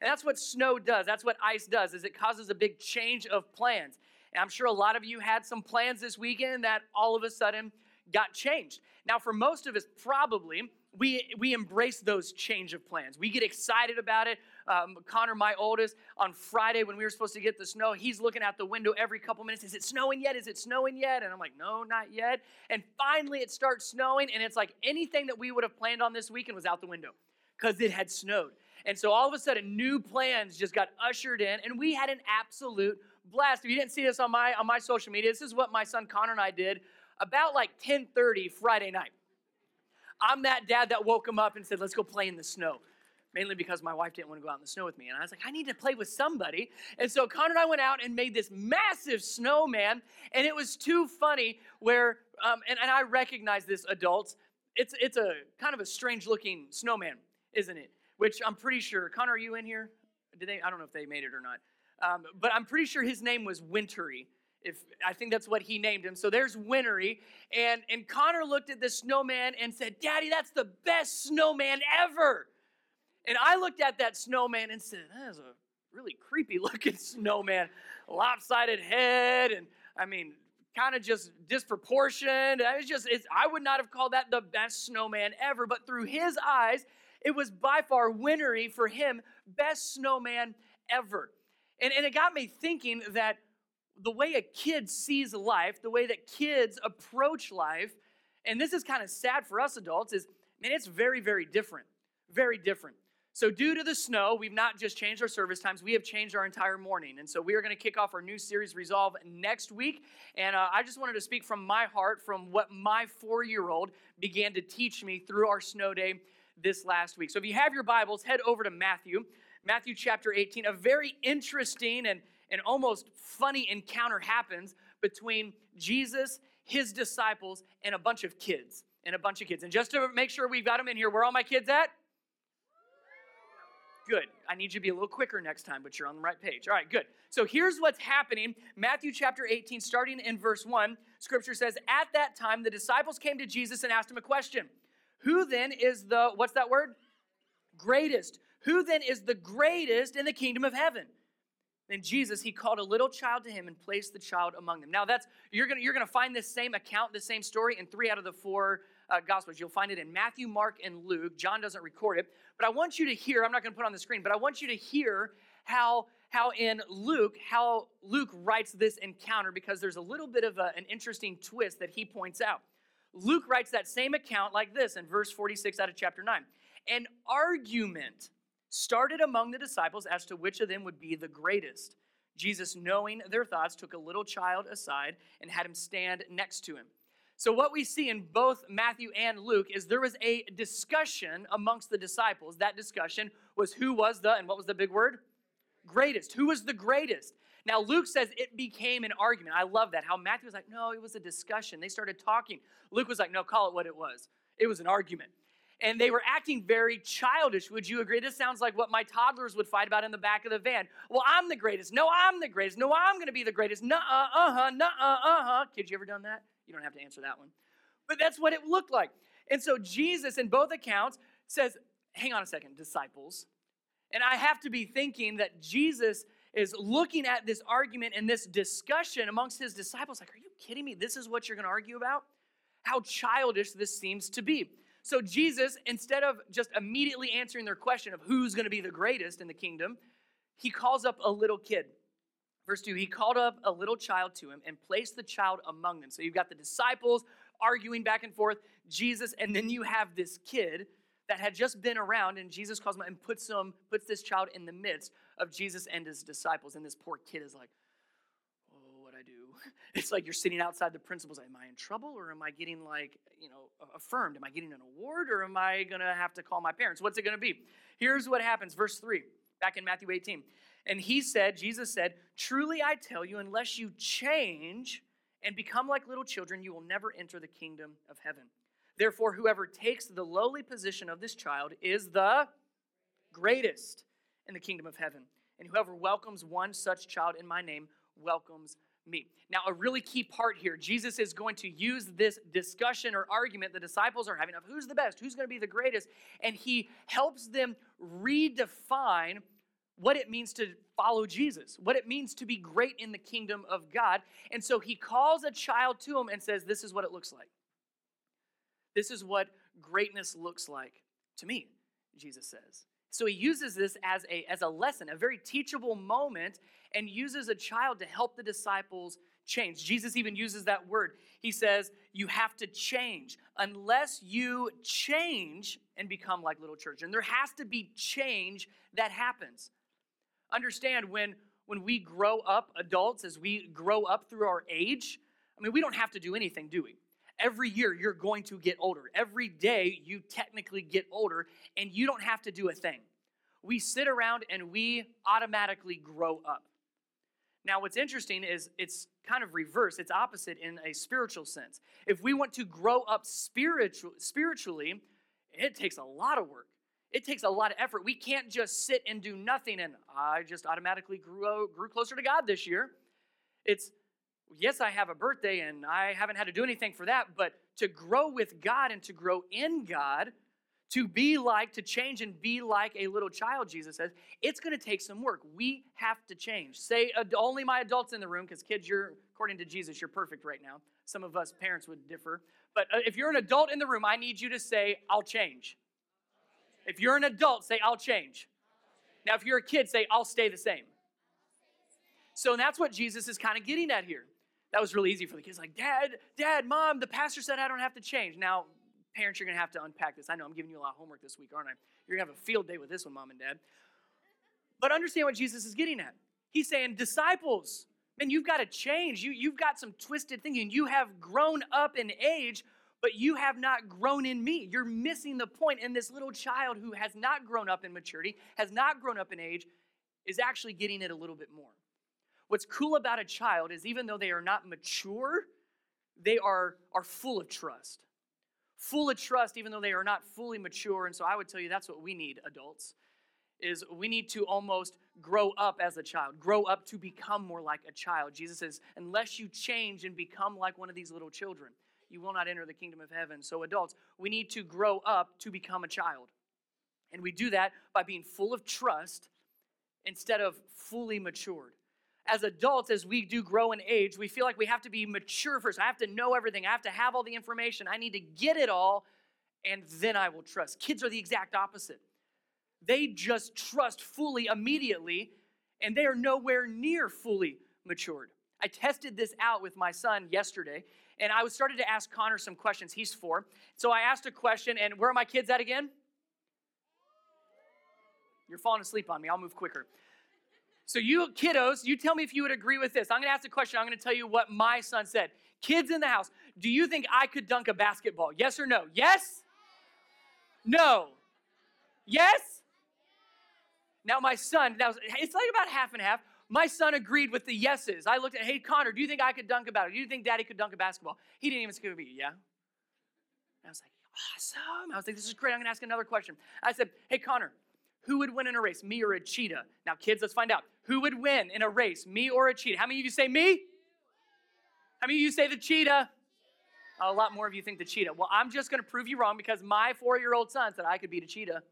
And that's what snow does. That's what ice does is it causes a big change of plans. And I'm sure a lot of you had some plans this weekend that all of a sudden got changed. Now, for most of us, probably, we, we embrace those change of plans. We get excited about it. Um, Connor, my oldest, on Friday when we were supposed to get the snow, he's looking out the window every couple minutes. Is it snowing yet? Is it snowing yet? And I'm like, no, not yet. And finally it starts snowing, and it's like anything that we would have planned on this weekend was out the window because it had snowed. And so all of a sudden, new plans just got ushered in, and we had an absolute blast. If you didn't see this on my on my social media, this is what my son Connor and I did about like 10:30 Friday night. I'm that dad that woke him up and said, "Let's go play in the snow." Mainly because my wife didn't want to go out in the snow with me. And I was like, I need to play with somebody. And so Connor and I went out and made this massive snowman. And it was too funny where, um, and, and I recognize this, adults. It's, it's a kind of a strange looking snowman, isn't it? Which I'm pretty sure, Connor, are you in here? Did they? I don't know if they made it or not. Um, but I'm pretty sure his name was Wintery. If I think that's what he named him. So there's Wintery. And, and Connor looked at the snowman and said, Daddy, that's the best snowman ever. And I looked at that snowman and said, That is a really creepy looking snowman. Lopsided head, and I mean, kind of just disproportioned. It's just, it's, I would not have called that the best snowman ever, but through his eyes, it was by far Wintery for him, best snowman ever. And, and it got me thinking that the way a kid sees life, the way that kids approach life, and this is kind of sad for us adults, is man, it's very, very different. Very different. So, due to the snow, we've not just changed our service times, we have changed our entire morning. And so, we are going to kick off our new series, Resolve, next week. And uh, I just wanted to speak from my heart, from what my four year old began to teach me through our snow day this last week. So, if you have your Bibles, head over to Matthew, Matthew chapter 18, a very interesting and and almost funny encounter happens between Jesus, his disciples, and a bunch of kids. And a bunch of kids. And just to make sure we've got them in here, where are all my kids at? Good. I need you to be a little quicker next time, but you're on the right page. All right, good. So here's what's happening. Matthew chapter 18, starting in verse 1, scripture says, At that time, the disciples came to Jesus and asked him a question Who then is the, what's that word? Greatest. Who then is the greatest in the kingdom of heaven? Then Jesus, he called a little child to him and placed the child among them. Now that's you're gonna you're gonna find this same account, the same story in three out of the four uh, gospels. You'll find it in Matthew, Mark, and Luke. John doesn't record it, but I want you to hear. I'm not gonna put on the screen, but I want you to hear how how in Luke how Luke writes this encounter because there's a little bit of a, an interesting twist that he points out. Luke writes that same account like this in verse 46 out of chapter 9. An argument started among the disciples as to which of them would be the greatest. Jesus, knowing their thoughts, took a little child aside and had him stand next to him. So, what we see in both Matthew and Luke is there was a discussion amongst the disciples. That discussion was who was the, and what was the big word? Greatest. Who was the greatest? Now, Luke says it became an argument. I love that. How Matthew was like, no, it was a discussion. They started talking. Luke was like, no, call it what it was. It was an argument and they were acting very childish. Would you agree? This sounds like what my toddlers would fight about in the back of the van. Well, I'm the greatest. No, I'm the greatest. No, I'm going to be the greatest. Nuh uh, uh huh, nuh uh, uh huh. Kids, you ever done that? You don't have to answer that one. But that's what it looked like. And so Jesus, in both accounts, says, hang on a second, disciples. And I have to be thinking that Jesus is looking at this argument and this discussion amongst his disciples, like, are you kidding me? This is what you're going to argue about? How childish this seems to be. So Jesus, instead of just immediately answering their question of who's going to be the greatest in the kingdom, he calls up a little kid. Verse 2 He called up a little child to him and placed the child among them. So you've got the disciples arguing back and forth, Jesus, and then you have this kid that had just been around, and Jesus calls him and puts him, puts this child in the midst of Jesus and his disciples. And this poor kid is like, Oh, what I do? It's like you're sitting outside the principal's. Am I in trouble or am I getting like, you know, affirmed? Am I getting an award or am I to have to call my parents? What's it to be? Here's what happens. Verse 3, back in Matthew 18. And he said, Jesus said, Truly I tell you, unless you change and become like little children, you will never enter the kingdom of heaven. Therefore, whoever takes the lowly position of this child is the greatest in the kingdom of heaven. And whoever welcomes one such child in my name welcomes me. Now, a really key part here Jesus is going to use this discussion or argument the disciples are having of who's the best, who's going to be the greatest, and he helps them redefine what it means to follow Jesus, what it means to be great in the kingdom of God. And so he calls a child to him and says, This is what it looks like. This is what greatness looks like to me, Jesus says. So he uses this as a, as a lesson, a very teachable moment, and uses a child to help the disciples change. Jesus even uses that word. He says, You have to change. Unless you change and become like little children, there has to be change that happens. Understand when, when we grow up, adults, as we grow up through our age, I mean, we don't have to do anything, do we? Every year you're going to get older. Every day you technically get older, and you don't have to do a thing. We sit around and we automatically grow up. Now, what's interesting is it's kind of reverse, it's opposite in a spiritual sense. If we want to grow up spiritual, spiritually, it takes a lot of work. It takes a lot of effort. We can't just sit and do nothing and I just automatically grew, grew closer to God this year. It's, yes, I have a birthday and I haven't had to do anything for that, but to grow with God and to grow in God, to be like, to change and be like a little child, Jesus says, it's going to take some work. We have to change. Say, only my adults in the room, because kids, you're, according to Jesus, you're perfect right now. Some of us parents would differ. But uh, if you're an adult in the room, I need you to say, I'll change. If you're an adult, say, I'll change. Now, if you're a kid, say, I'll stay the same. So that's what Jesus is kind of getting at here. That was really easy for the kids. Like, Dad, Dad, Mom, the pastor said I don't have to change. Now, parents, you're going to have to unpack this. I know I'm giving you a lot of homework this week, aren't I? You're going to have a field day with this one, Mom and Dad. But understand what Jesus is getting at. He's saying, Disciples, man, you've got to change. You, you've got some twisted thinking. You have grown up in age but you have not grown in me. You're missing the point. And this little child who has not grown up in maturity, has not grown up in age, is actually getting it a little bit more. What's cool about a child is even though they are not mature, they are, are full of trust. Full of trust, even though they are not fully mature. And so I would tell you that's what we need, adults, is we need to almost grow up as a child, grow up to become more like a child. Jesus says, unless you change and become like one of these little children you will not enter the kingdom of heaven. So, adults, we need to grow up to become a child. And we do that by being full of trust instead of fully matured. As adults, as we do grow in age, we feel like we have to be mature first. I have to know everything, I have to have all the information, I need to get it all, and then I will trust. Kids are the exact opposite. They just trust fully immediately, and they are nowhere near fully matured. I tested this out with my son yesterday, and I was started to ask Connor some questions. He's four. So I asked a question, and where are my kids at again? You're falling asleep on me. I'll move quicker. So, you kiddos, you tell me if you would agree with this. I'm gonna ask a question. I'm gonna tell you what my son said. Kids in the house, do you think I could dunk a basketball? Yes or no? Yes? No. Yes? Now, my son, now it's like about half and half. My son agreed with the yeses. I looked at, hey, Connor, do you think I could dunk about it? Do you think daddy could dunk a basketball? He didn't even say me, yeah. And I was like, awesome. I was like, this is great. I'm going to ask another question. I said, hey, Connor, who would win in a race, me or a cheetah? Now, kids, let's find out. Who would win in a race, me or a cheetah? How many of you say me? How many of you say the cheetah? A lot more of you think the cheetah. Well, I'm just going to prove you wrong because my four year old son said I could beat a cheetah.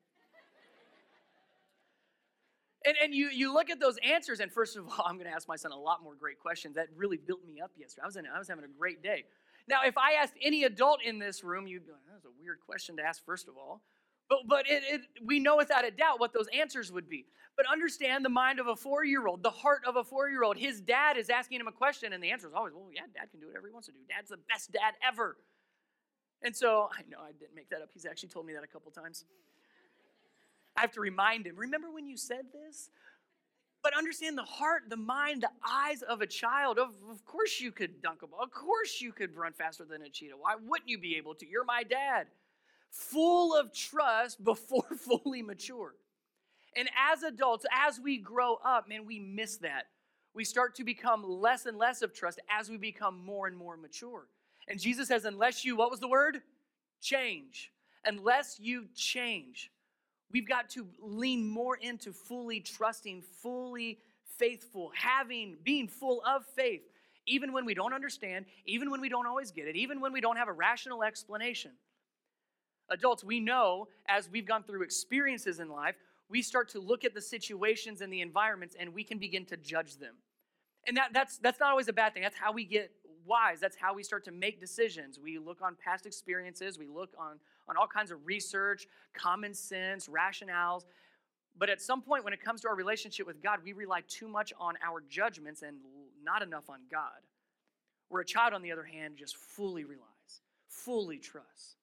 And, and you, you look at those answers, and first of all, I'm going to ask my son a lot more great questions. That really built me up yesterday. I was, in, I was having a great day. Now, if I asked any adult in this room, you'd be like, that's a weird question to ask, first of all. But, but it, it, we know without a doubt what those answers would be. But understand the mind of a four year old, the heart of a four year old. His dad is asking him a question, and the answer is always, well, yeah, dad can do whatever he wants to do. Dad's the best dad ever. And so I know I didn't make that up. He's actually told me that a couple times. I have to remind him, remember when you said this? But understand the heart, the mind, the eyes of a child. Of, of course you could dunk a ball. Of course you could run faster than a cheetah. Why wouldn't you be able to? You're my dad. Full of trust before fully mature. And as adults, as we grow up, man, we miss that. We start to become less and less of trust as we become more and more mature. And Jesus says, unless you, what was the word? Change. Unless you change. We've got to lean more into fully trusting, fully faithful, having, being full of faith, even when we don't understand, even when we don't always get it, even when we don't have a rational explanation. Adults, we know as we've gone through experiences in life, we start to look at the situations and the environments and we can begin to judge them. And that, that's, that's not always a bad thing. That's how we get wise. That's how we start to make decisions. We look on past experiences, we look on, on all kinds of research, common sense, rationales. But at some point, when it comes to our relationship with God, we rely too much on our judgments and not enough on God. Where a child, on the other hand, just fully relies, fully trusts.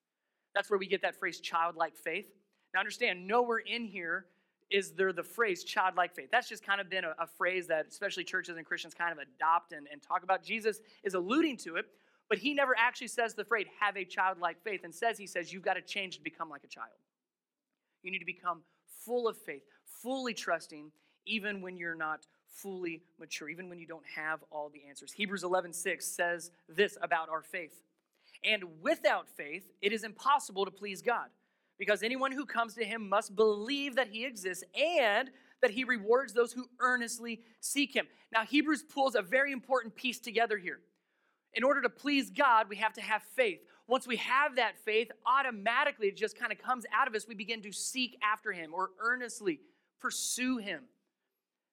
That's where we get that phrase childlike faith. Now, understand, nowhere in here is there the phrase childlike faith. That's just kind of been a, a phrase that especially churches and Christians kind of adopt and, and talk about. Jesus is alluding to it, but he never actually says the phrase have a childlike faith and says he says you've got to change to become like a child. You need to become full of faith, fully trusting, even when you're not fully mature, even when you don't have all the answers. Hebrews 11:6 says this about our faith. And without faith, it is impossible to please God because anyone who comes to him must believe that he exists and that he rewards those who earnestly seek him. Now, Hebrews pulls a very important piece together here. In order to please God, we have to have faith. Once we have that faith, automatically it just kind of comes out of us. We begin to seek after him or earnestly pursue him.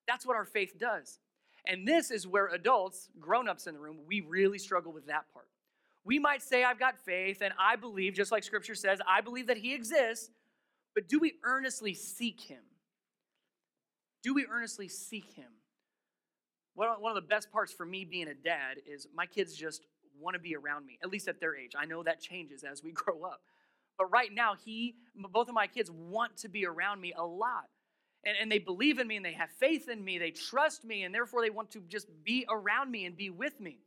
That's what our faith does. And this is where adults, grown ups in the room, we really struggle with that part. We might say, I've got faith and I believe, just like scripture says, I believe that he exists, but do we earnestly seek him? Do we earnestly seek him? One of the best parts for me being a dad is my kids just want to be around me, at least at their age. I know that changes as we grow up. But right now, he, both of my kids want to be around me a lot. And, and they believe in me and they have faith in me. They trust me, and therefore they want to just be around me and be with me.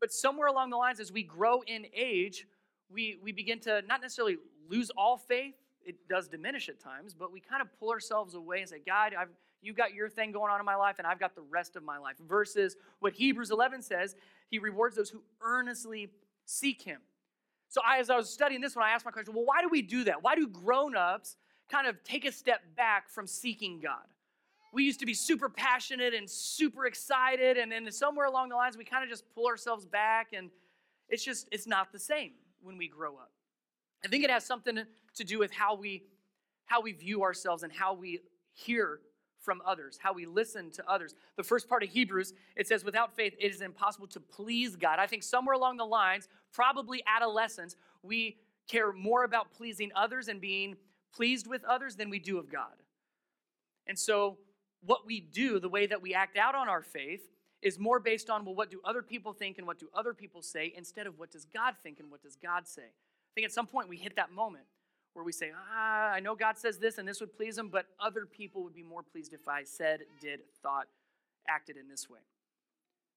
But somewhere along the lines, as we grow in age, we, we begin to not necessarily lose all faith. It does diminish at times, but we kind of pull ourselves away and say, God, I've, you've got your thing going on in my life, and I've got the rest of my life. Versus what Hebrews 11 says, He rewards those who earnestly seek Him. So I, as I was studying this one, I asked my question, well, why do we do that? Why do grown ups kind of take a step back from seeking God? We used to be super passionate and super excited and then somewhere along the lines we kind of just pull ourselves back and it's just it's not the same when we grow up. I think it has something to do with how we how we view ourselves and how we hear from others how we listen to others. The first part of hebrews it says without faith it is impossible to please god. I think somewhere along the lines probably adolescence, we care more about pleasing others and being pleased with others than we do of god. And so what we do, the way that we act out on our faith, is more based on, well, what do other people think and what do other people say, instead of what does God think and what does God say. I think at some point we hit that moment where we say, ah, I know God says this and this would please him, but other people would be more pleased if I said, did, thought, acted in this way.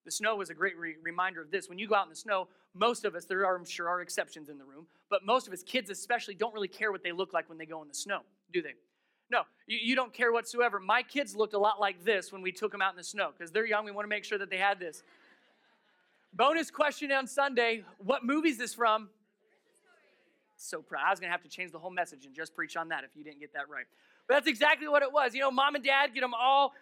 The snow was a great re- reminder of this. When you go out in the snow, most of us, there are, I'm sure, are exceptions in the room, but most of us, kids especially, don't really care what they look like when they go in the snow, do they? No, you, you don't care whatsoever. My kids looked a lot like this when we took them out in the snow because they're young. We want to make sure that they had this. Bonus question on Sunday What movie is this from? So proud. I was going to have to change the whole message and just preach on that if you didn't get that right. But that's exactly what it was. You know, mom and dad get them all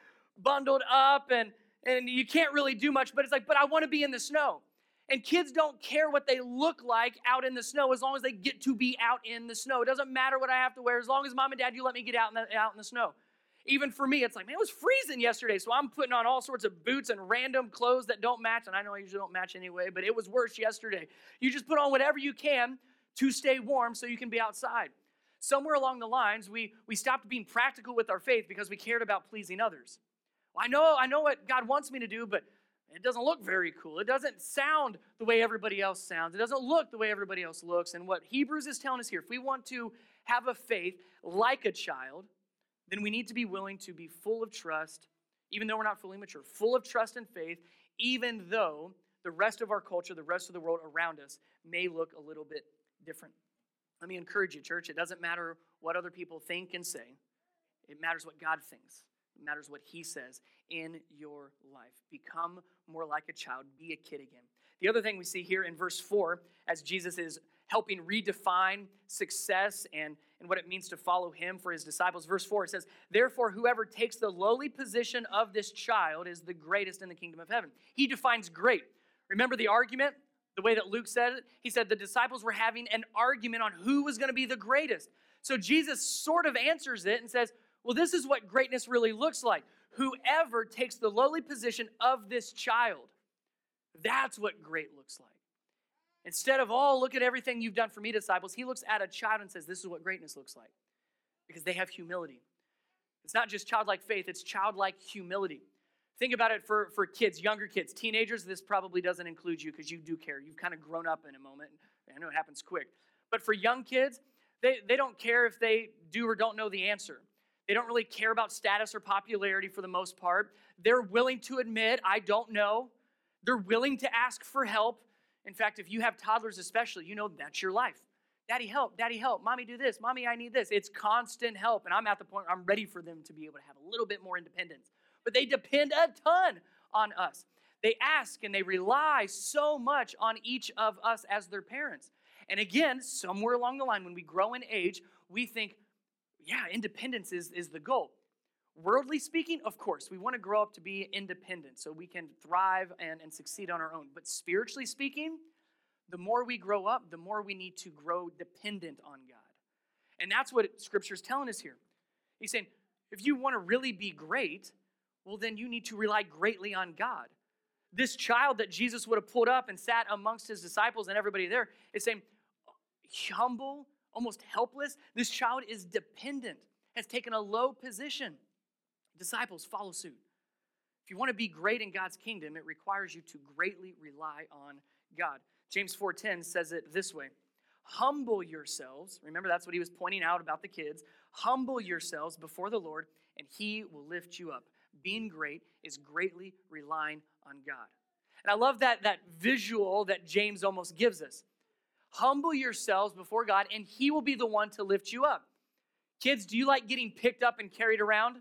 bundled up and and you can't really do much, but it's like, but I want to be in the snow. And kids don't care what they look like out in the snow as long as they get to be out in the snow. It doesn't matter what I have to wear as long as mom and dad, you let me get out in the, out in the snow. Even for me, it's like, man, it was freezing yesterday. So I'm putting on all sorts of boots and random clothes that don't match. And I know I usually don't match anyway, but it was worse yesterday. You just put on whatever you can to stay warm so you can be outside. Somewhere along the lines, we, we stopped being practical with our faith because we cared about pleasing others. Well, I know, I know what God wants me to do, but it doesn't look very cool. It doesn't sound the way everybody else sounds. It doesn't look the way everybody else looks. And what Hebrews is telling us here, if we want to have a faith like a child, then we need to be willing to be full of trust, even though we're not fully mature, full of trust and faith, even though the rest of our culture, the rest of the world around us may look a little bit different. Let me encourage you, church. It doesn't matter what other people think and say, it matters what God thinks. It matters what He says in your life. Become more like a child, be a kid again. The other thing we see here in verse 4, as Jesus is helping redefine success and, and what it means to follow him for his disciples. Verse 4 it says, Therefore, whoever takes the lowly position of this child is the greatest in the kingdom of heaven. He defines great. Remember the argument? The way that Luke said it? He said the disciples were having an argument on who was going to be the greatest. So Jesus sort of answers it and says, Well, this is what greatness really looks like. Whoever takes the lowly position of this child, that's what great looks like. Instead of, oh, look at everything you've done for me, disciples, he looks at a child and says, this is what greatness looks like. Because they have humility. It's not just childlike faith, it's childlike humility. Think about it for, for kids, younger kids, teenagers. This probably doesn't include you because you do care. You've kind of grown up in a moment. I know it happens quick. But for young kids, they, they don't care if they do or don't know the answer. They don't really care about status or popularity for the most part. They're willing to admit, I don't know. They're willing to ask for help. In fact, if you have toddlers, especially, you know that's your life. Daddy, help. Daddy, help. Mommy, do this. Mommy, I need this. It's constant help. And I'm at the point I'm ready for them to be able to have a little bit more independence but they depend a ton on us. They ask and they rely so much on each of us as their parents. And again, somewhere along the line, when we grow in age, we think, yeah, independence is, is the goal. Worldly speaking, of course, we want to grow up to be independent so we can thrive and, and succeed on our own. But spiritually speaking, the more we grow up, the more we need to grow dependent on God. And that's what Scripture is telling us here. He's saying, if you want to really be great, well, then you need to rely greatly on God. This child that Jesus would have pulled up and sat amongst his disciples and everybody there is saying, humble, almost helpless. This child is dependent, has taken a low position. Disciples, follow suit. If you want to be great in God's kingdom, it requires you to greatly rely on God. James 4:10 says it this way: Humble yourselves. Remember that's what he was pointing out about the kids. Humble yourselves before the Lord, and he will lift you up being great is greatly relying on God. And I love that, that visual that James almost gives us. Humble yourselves before God, and He will be the one to lift you up. Kids, do you like getting picked up and carried around?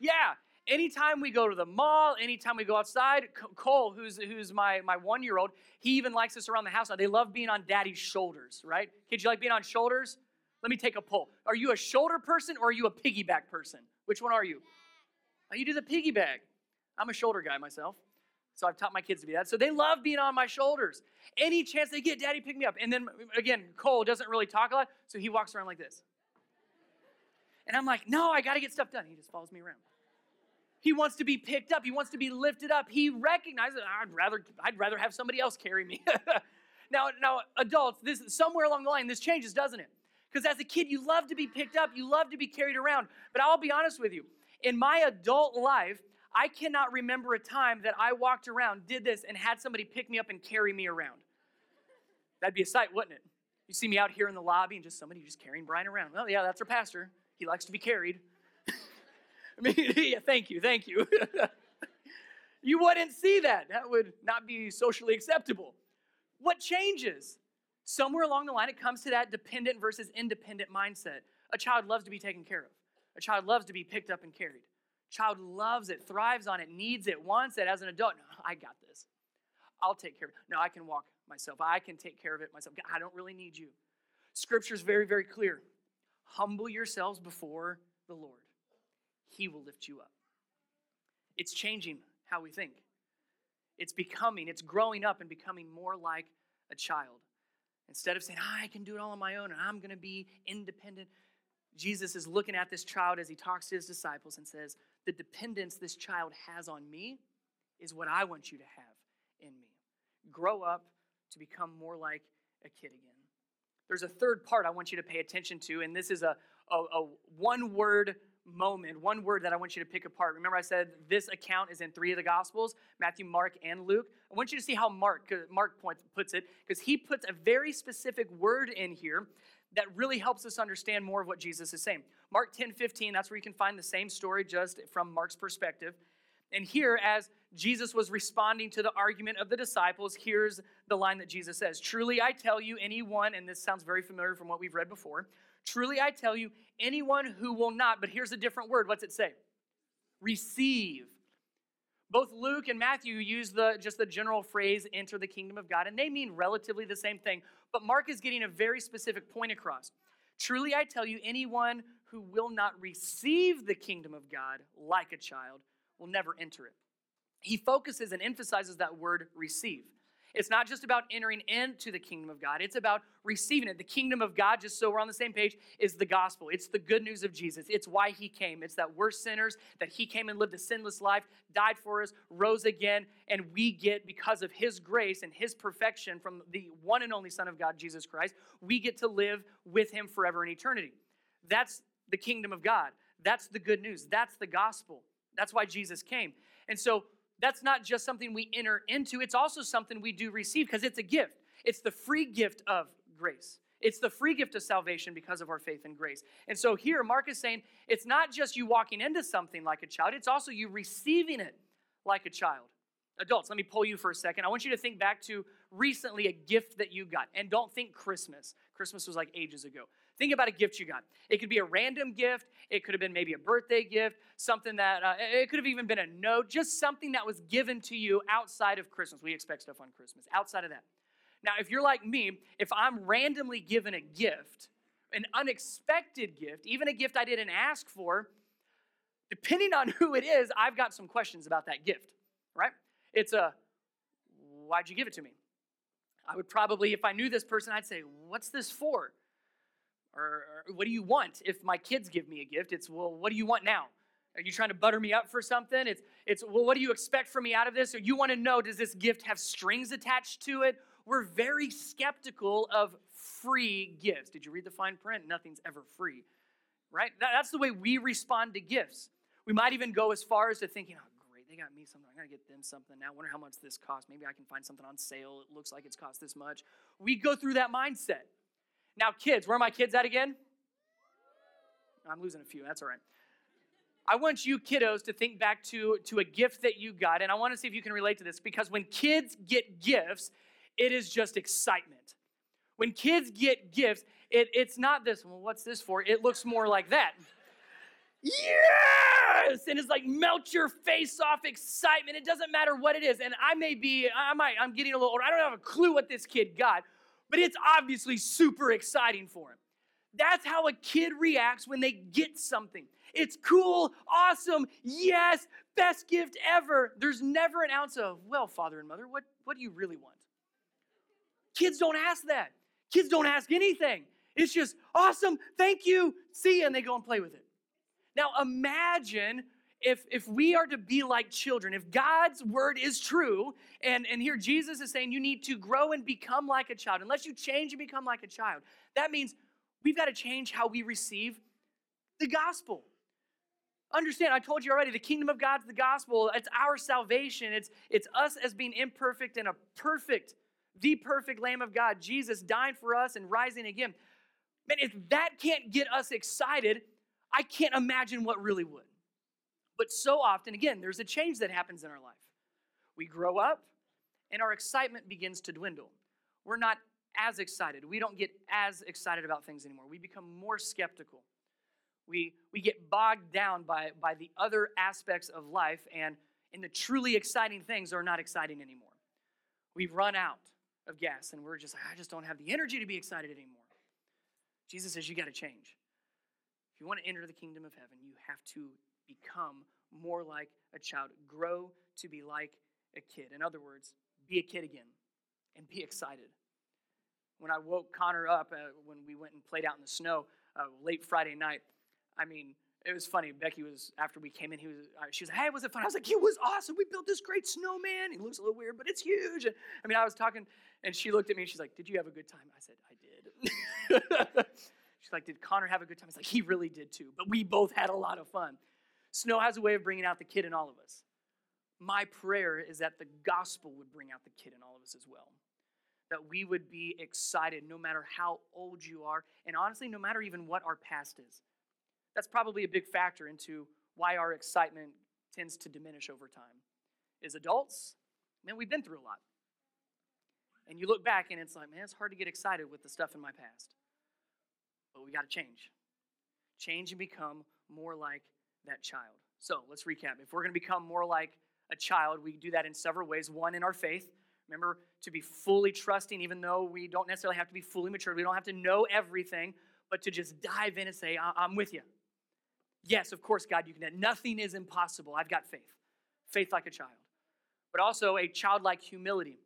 Yeah. Anytime we go to the mall, anytime we go outside, Cole, who's, who's my, my one year old, he even likes us around the house now. They love being on daddy's shoulders, right? Kids, you like being on shoulders? Let me take a poll. Are you a shoulder person or are you a piggyback person? Which one are you? Oh, you do the piggyback. I'm a shoulder guy myself. So I've taught my kids to be that. So they love being on my shoulders. Any chance they get, daddy, pick me up. And then again, Cole doesn't really talk a lot, so he walks around like this. And I'm like, no, I got to get stuff done. He just follows me around. He wants to be picked up. He wants to be lifted up. He recognizes I'd rather I'd rather have somebody else carry me. now, now adults, this somewhere along the line this changes, doesn't it? Because as a kid, you love to be picked up, you love to be carried around. But I'll be honest with you, in my adult life, I cannot remember a time that I walked around, did this, and had somebody pick me up and carry me around. That'd be a sight, wouldn't it? You see me out here in the lobby and just somebody just carrying Brian around. Well, yeah, that's our pastor. He likes to be carried. I mean, yeah, thank you, thank you. you wouldn't see that. That would not be socially acceptable. What changes? Somewhere along the line, it comes to that dependent versus independent mindset. A child loves to be taken care of. A child loves to be picked up and carried. Child loves it, thrives on it, needs it, wants it. As an adult, no, I got this. I'll take care of it. No, I can walk myself. I can take care of it myself. I don't really need you. Scripture is very, very clear. Humble yourselves before the Lord, He will lift you up. It's changing how we think. It's becoming, it's growing up and becoming more like a child. Instead of saying, ah, I can do it all on my own and I'm going to be independent, Jesus is looking at this child as he talks to his disciples and says, The dependence this child has on me is what I want you to have in me. Grow up to become more like a kid again. There's a third part I want you to pay attention to, and this is a, a, a one word moment, one word that I want you to pick apart. Remember, I said this account is in three of the Gospels Matthew, Mark, and Luke. I want you to see how Mark, uh, Mark puts it, because he puts a very specific word in here that really helps us understand more of what Jesus is saying. Mark 10 15, that's where you can find the same story just from Mark's perspective. And here, as Jesus was responding to the argument of the disciples, here's the line that Jesus says Truly I tell you, anyone, and this sounds very familiar from what we've read before, truly I tell you, anyone who will not, but here's a different word. What's it say? Receive. Both Luke and Matthew use the just the general phrase enter the kingdom of God, and they mean relatively the same thing. But Mark is getting a very specific point across. Truly, I tell you, anyone who will not receive the kingdom of God like a child will never enter it. He focuses and emphasizes that word receive. It's not just about entering into the kingdom of God, it's about receiving it. The kingdom of God, just so we're on the same page, is the gospel. It's the good news of Jesus. It's why he came. It's that we're sinners, that he came and lived a sinless life, died for us, rose again, and we get, because of his grace and his perfection from the one and only Son of God, Jesus Christ, we get to live with him forever in eternity. That's the kingdom of God. That's the good news. That's the gospel. That's why Jesus came. And so that's not just something we enter into, it's also something we do receive because it's a gift. It's the free gift of grace. It's the free gift of salvation because of our faith and grace. And so here, Mark is saying it's not just you walking into something like a child, it's also you receiving it like a child. Adults, let me pull you for a second. I want you to think back to recently a gift that you got. And don't think Christmas. Christmas was like ages ago. Think about a gift you got. It could be a random gift. It could have been maybe a birthday gift, something that, uh, it could have even been a note, just something that was given to you outside of Christmas. We expect stuff on Christmas, outside of that. Now, if you're like me, if I'm randomly given a gift, an unexpected gift, even a gift I didn't ask for, depending on who it is, I've got some questions about that gift, right? It's a, why'd you give it to me? I would probably, if I knew this person, I'd say, what's this for? Or, or, what do you want? If my kids give me a gift, it's, well, what do you want now? Are you trying to butter me up for something? It's, it's well, what do you expect from me out of this? Or you want to know, does this gift have strings attached to it? We're very skeptical of free gifts. Did you read the fine print? Nothing's ever free, right? That, that's the way we respond to gifts. We might even go as far as to thinking, oh, great, they got me something. I'm going to get them something now. I wonder how much this costs. Maybe I can find something on sale. It looks like it's cost this much. We go through that mindset. Now, kids, where are my kids at again? I'm losing a few. That's all right. I want you kiddos to think back to, to a gift that you got, and I want to see if you can relate to this because when kids get gifts, it is just excitement. When kids get gifts, it, it's not this, well, what's this for? It looks more like that. Yes! And it's like melt your face off excitement. It doesn't matter what it is. And I may be, I might, I'm getting a little older. I don't have a clue what this kid got, but it's obviously super exciting for him. That's how a kid reacts when they get something. It's cool, awesome, yes, best gift ever. There's never an ounce of, well, father and mother, what, what do you really want? Kids don't ask that. Kids don't ask anything. It's just, awesome, thank you, see you, and they go and play with it. Now imagine if, if we are to be like children, if God's word is true, and, and here Jesus is saying you need to grow and become like a child, unless you change and become like a child, that means we've got to change how we receive the gospel. Understand, I told you already, the kingdom of God's the gospel. It's our salvation. It's, it's us as being imperfect and a perfect, the perfect Lamb of God, Jesus dying for us and rising again. Man, if that can't get us excited, I can't imagine what really would. But so often, again, there's a change that happens in our life. We grow up and our excitement begins to dwindle. We're not as excited. We don't get as excited about things anymore. We become more skeptical. We, we get bogged down by, by the other aspects of life, and, and the truly exciting things are not exciting anymore. We've run out of gas, and we're just like, I just don't have the energy to be excited anymore. Jesus says, You got to change. If you want to enter the kingdom of heaven, you have to become more like a child, grow to be like a kid. In other words, be a kid again and be excited. When I woke Connor up uh, when we went and played out in the snow uh, late Friday night, I mean, it was funny. Becky was after we came in. He was. Uh, she was like, "Hey, was it fun?" I was like, "It was awesome. We built this great snowman. He looks a little weird, but it's huge." And I mean, I was talking, and she looked at me and she's like, "Did you have a good time?" I said, "I did." she's like, "Did Connor have a good time?" Was like, "He really did too." But we both had a lot of fun. Snow has a way of bringing out the kid in all of us. My prayer is that the gospel would bring out the kid in all of us as well. That we would be excited no matter how old you are, and honestly, no matter even what our past is. That's probably a big factor into why our excitement tends to diminish over time. As adults, man, we've been through a lot. And you look back and it's like, man, it's hard to get excited with the stuff in my past. But we got to change. Change and become more like that child. So let's recap. If we're going to become more like a child, we do that in several ways. One, in our faith. Remember to be fully trusting, even though we don't necessarily have to be fully mature. We don't have to know everything, but to just dive in and say, I'm with you. Yes, of course, God, you can. Nothing is impossible. I've got faith. Faith like a child. But also a childlike humility,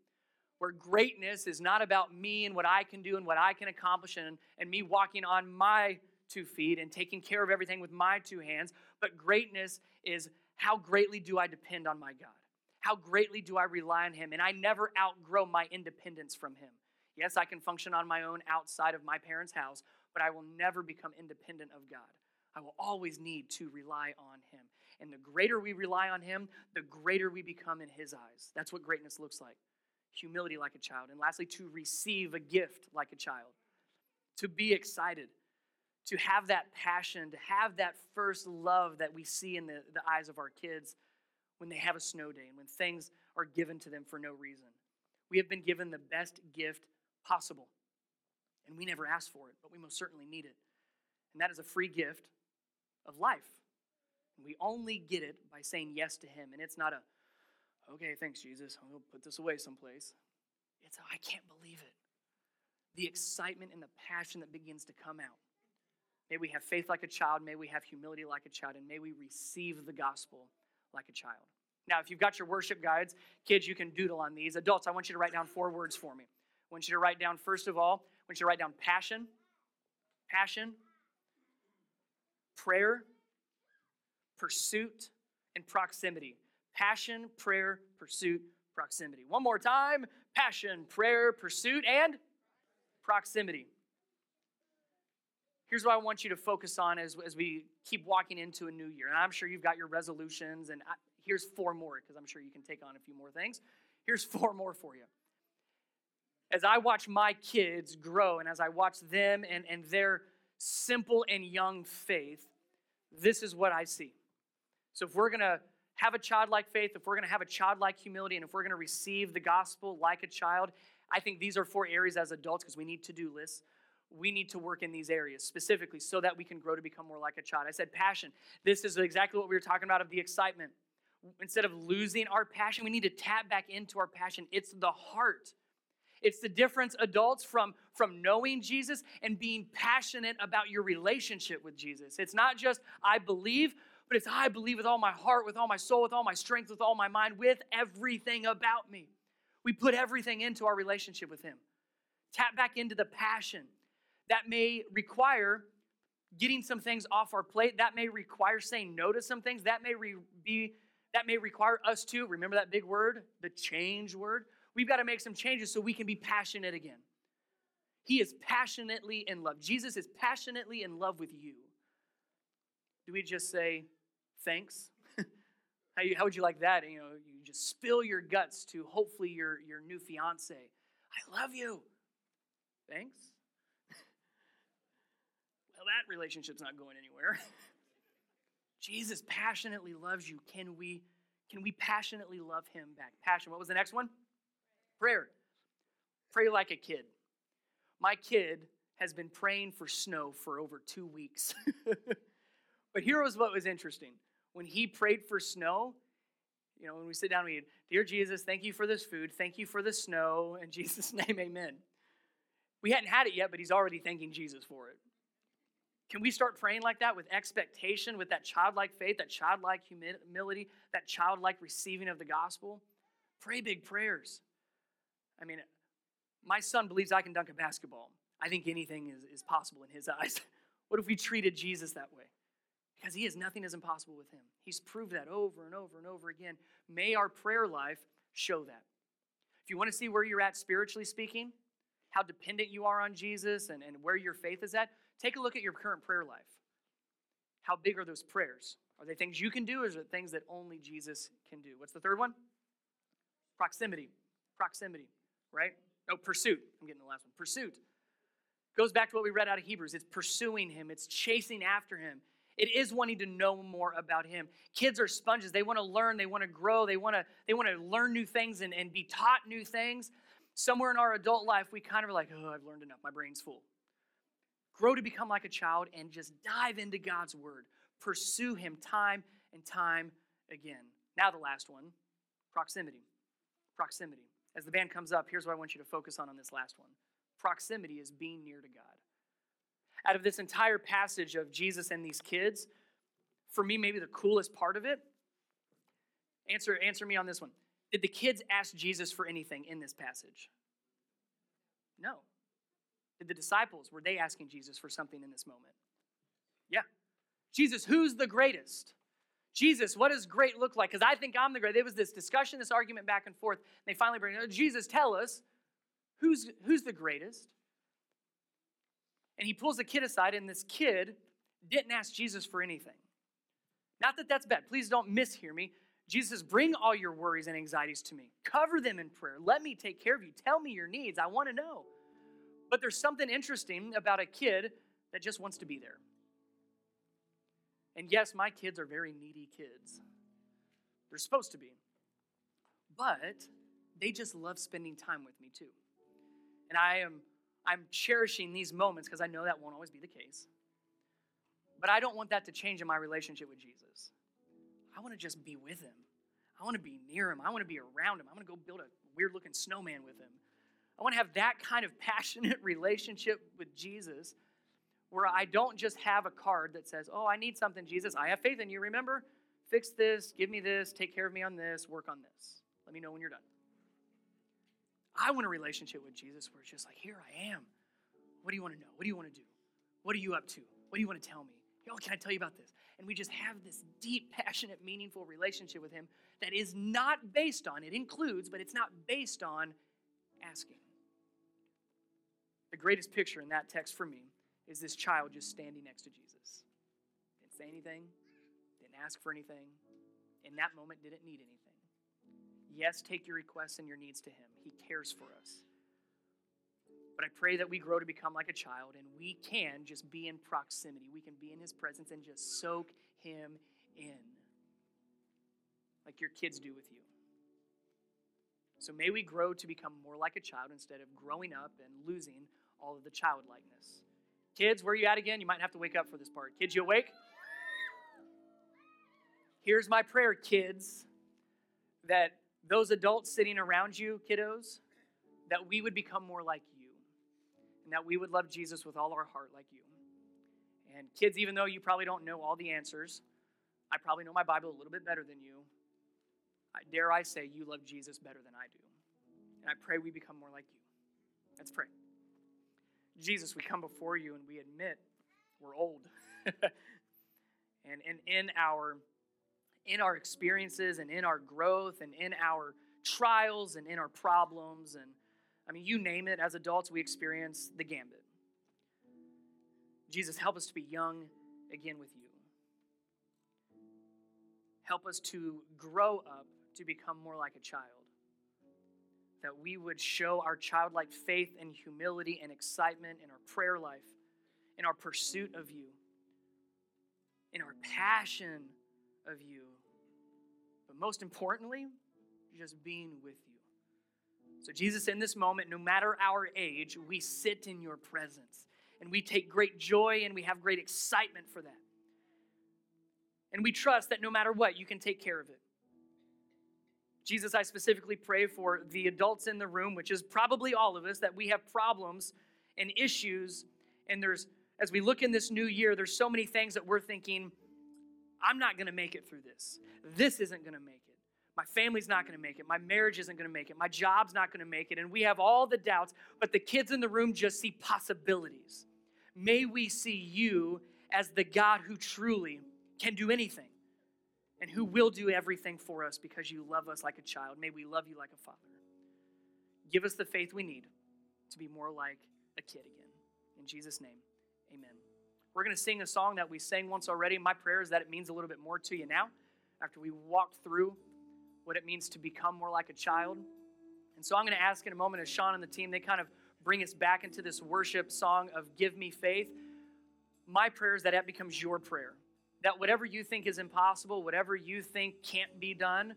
where greatness is not about me and what I can do and what I can accomplish and, and me walking on my two feet and taking care of everything with my two hands, but greatness is how greatly do I depend on my God? How greatly do I rely on Him? And I never outgrow my independence from Him. Yes, I can function on my own outside of my parents' house, but I will never become independent of God. I will always need to rely on Him. And the greater we rely on Him, the greater we become in His eyes. That's what greatness looks like humility like a child. And lastly, to receive a gift like a child, to be excited, to have that passion, to have that first love that we see in the, the eyes of our kids when they have a snow day and when things are given to them for no reason. We have been given the best gift possible. And we never asked for it, but we most certainly need it. And that is a free gift of life. And we only get it by saying yes to Him. And it's not a, okay, thanks, Jesus. I'm going to put this away someplace. It's a, I can't believe it. The excitement and the passion that begins to come out. May we have faith like a child. May we have humility like a child. And may we receive the gospel like a child. Now, if you've got your worship guides, kids, you can doodle on these. Adults, I want you to write down four words for me. I want you to write down, first of all, I want you to write down passion, passion, prayer, pursuit, and proximity. Passion, prayer, pursuit, proximity. One more time passion, prayer, pursuit, and proximity. Here's what I want you to focus on as, as we keep walking into a new year. And I'm sure you've got your resolutions, and I, here's four more because I'm sure you can take on a few more things. Here's four more for you. As I watch my kids grow and as I watch them and, and their simple and young faith, this is what I see. So if we're going to have a childlike faith, if we're going to have a childlike humility, and if we're going to receive the gospel like a child, I think these are four areas as adults because we need to do lists. We need to work in these areas specifically so that we can grow to become more like a child. I said passion. This is exactly what we were talking about of the excitement. Instead of losing our passion, we need to tap back into our passion. It's the heart. It's the difference, adults, from, from knowing Jesus and being passionate about your relationship with Jesus. It's not just, I believe, but it's I believe with all my heart, with all my soul, with all my strength, with all my mind, with everything about me. We put everything into our relationship with Him. Tap back into the passion. That may require getting some things off our plate. That may require saying no to some things. That may re- be that may require us to remember that big word, the change word. We've got to make some changes so we can be passionate again. He is passionately in love. Jesus is passionately in love with you. Do we just say, thanks. how, you, how would you like that? You know, you just spill your guts to hopefully your, your new fiance. I love you. Thanks. Well, that relationship's not going anywhere. Jesus passionately loves you. Can we can we passionately love him back? Passion. What was the next one? Prayer. Pray like a kid. My kid has been praying for snow for over two weeks. but here was what was interesting when he prayed for snow, you know, when we sit down, we, Dear Jesus, thank you for this food. Thank you for the snow. In Jesus' name, amen. We hadn't had it yet, but he's already thanking Jesus for it. Can we start praying like that with expectation, with that childlike faith, that childlike humility, that childlike receiving of the gospel? Pray big prayers. I mean, my son believes I can dunk a basketball. I think anything is, is possible in his eyes. what if we treated Jesus that way? because he is nothing is impossible with him. He's proved that over and over and over again. May our prayer life show that. If you want to see where you're at spiritually speaking, how dependent you are on Jesus and, and where your faith is at, take a look at your current prayer life. How big are those prayers? Are they things you can do, or is it things that only Jesus can do? What's the third one? Proximity. Proximity, right? No, pursuit. I'm getting the last one. Pursuit. Goes back to what we read out of Hebrews. It's pursuing him, it's chasing after him, it is wanting to know more about him. Kids are sponges. They want to learn, they want to grow, they want to, they want to learn new things and, and be taught new things. Somewhere in our adult life, we kind of are like, oh, I've learned enough. My brain's full. Grow to become like a child and just dive into God's word. Pursue him time and time again. Now, the last one proximity. Proximity. As the band comes up, here's what I want you to focus on on this last one proximity is being near to God out of this entire passage of Jesus and these kids, for me, maybe the coolest part of it, answer, answer me on this one. Did the kids ask Jesus for anything in this passage? No. Did the disciples, were they asking Jesus for something in this moment? Yeah. Jesus, who's the greatest? Jesus, what does great look like? Because I think I'm the great. There was this discussion, this argument back and forth. And they finally bring, Jesus, tell us who's, who's the greatest? And he pulls the kid aside, and this kid didn't ask Jesus for anything. Not that that's bad. Please don't mishear me. Jesus, bring all your worries and anxieties to me. Cover them in prayer. Let me take care of you. Tell me your needs. I want to know. But there's something interesting about a kid that just wants to be there. And yes, my kids are very needy kids. They're supposed to be. But they just love spending time with me too. And I am I'm cherishing these moments because I know that won't always be the case. But I don't want that to change in my relationship with Jesus. I want to just be with him. I want to be near him. I want to be around him. I want to go build a weird looking snowman with him. I want to have that kind of passionate relationship with Jesus where I don't just have a card that says, Oh, I need something, Jesus. I have faith in you. Remember? Fix this, give me this, take care of me on this, work on this. Let me know when you're done. I want a relationship with Jesus where it's just like, Here I am. What do you want to know? What do you want to do? What are you up to? What do you want to tell me? Oh, can I tell you about this? And we just have this deep, passionate, meaningful relationship with Him that is not based on, it includes, but it's not based on asking. The greatest picture in that text for me is this child just standing next to Jesus. Didn't say anything, didn't ask for anything, in that moment didn't need anything. Yes, take your requests and your needs to Him. He cares for us. But I pray that we grow to become like a child and we can just be in proximity. We can be in His presence and just soak Him in, like your kids do with you. So may we grow to become more like a child instead of growing up and losing all of the childlikeness. Kids, where are you at again? You might have to wake up for this part. Kids, you awake? Here's my prayer, kids, that those adults sitting around you, kiddos, that we would become more like you and that we would love Jesus with all our heart like you. And kids, even though you probably don't know all the answers, I probably know my Bible a little bit better than you. I dare I say you love Jesus better than I do. And I pray we become more like you. Let's pray. Jesus, we come before you and we admit we're old. and, and in our in our experiences and in our growth and in our trials and in our problems and I mean you name it as adults we experience the gambit. Jesus help us to be young again with you. Help us to grow up to become more like a child. That we would show our childlike faith and humility and excitement in our prayer life, in our pursuit of you, in our passion of you, but most importantly, just being with you. So, Jesus, in this moment, no matter our age, we sit in your presence and we take great joy and we have great excitement for that. And we trust that no matter what, you can take care of it. Jesus, I specifically pray for the adults in the room, which is probably all of us, that we have problems and issues. And there's, as we look in this new year, there's so many things that we're thinking, I'm not going to make it through this. This isn't going to make it. My family's not going to make it. My marriage isn't going to make it. My job's not going to make it. And we have all the doubts, but the kids in the room just see possibilities. May we see you as the God who truly can do anything and who will do everything for us because you love us like a child. May we love you like a father. Give us the faith we need to be more like a kid again. In Jesus' name, amen. We're going to sing a song that we sang once already. My prayer is that it means a little bit more to you now after we walked through what it means to become more like a child. And so I'm going to ask in a moment as Sean and the team, they kind of bring us back into this worship song of Give Me Faith. My prayer is that that becomes your prayer. That whatever you think is impossible, whatever you think can't be done,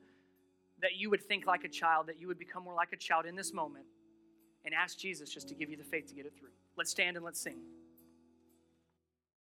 that you would think like a child, that you would become more like a child in this moment and ask Jesus just to give you the faith to get it through. Let's stand and let's sing.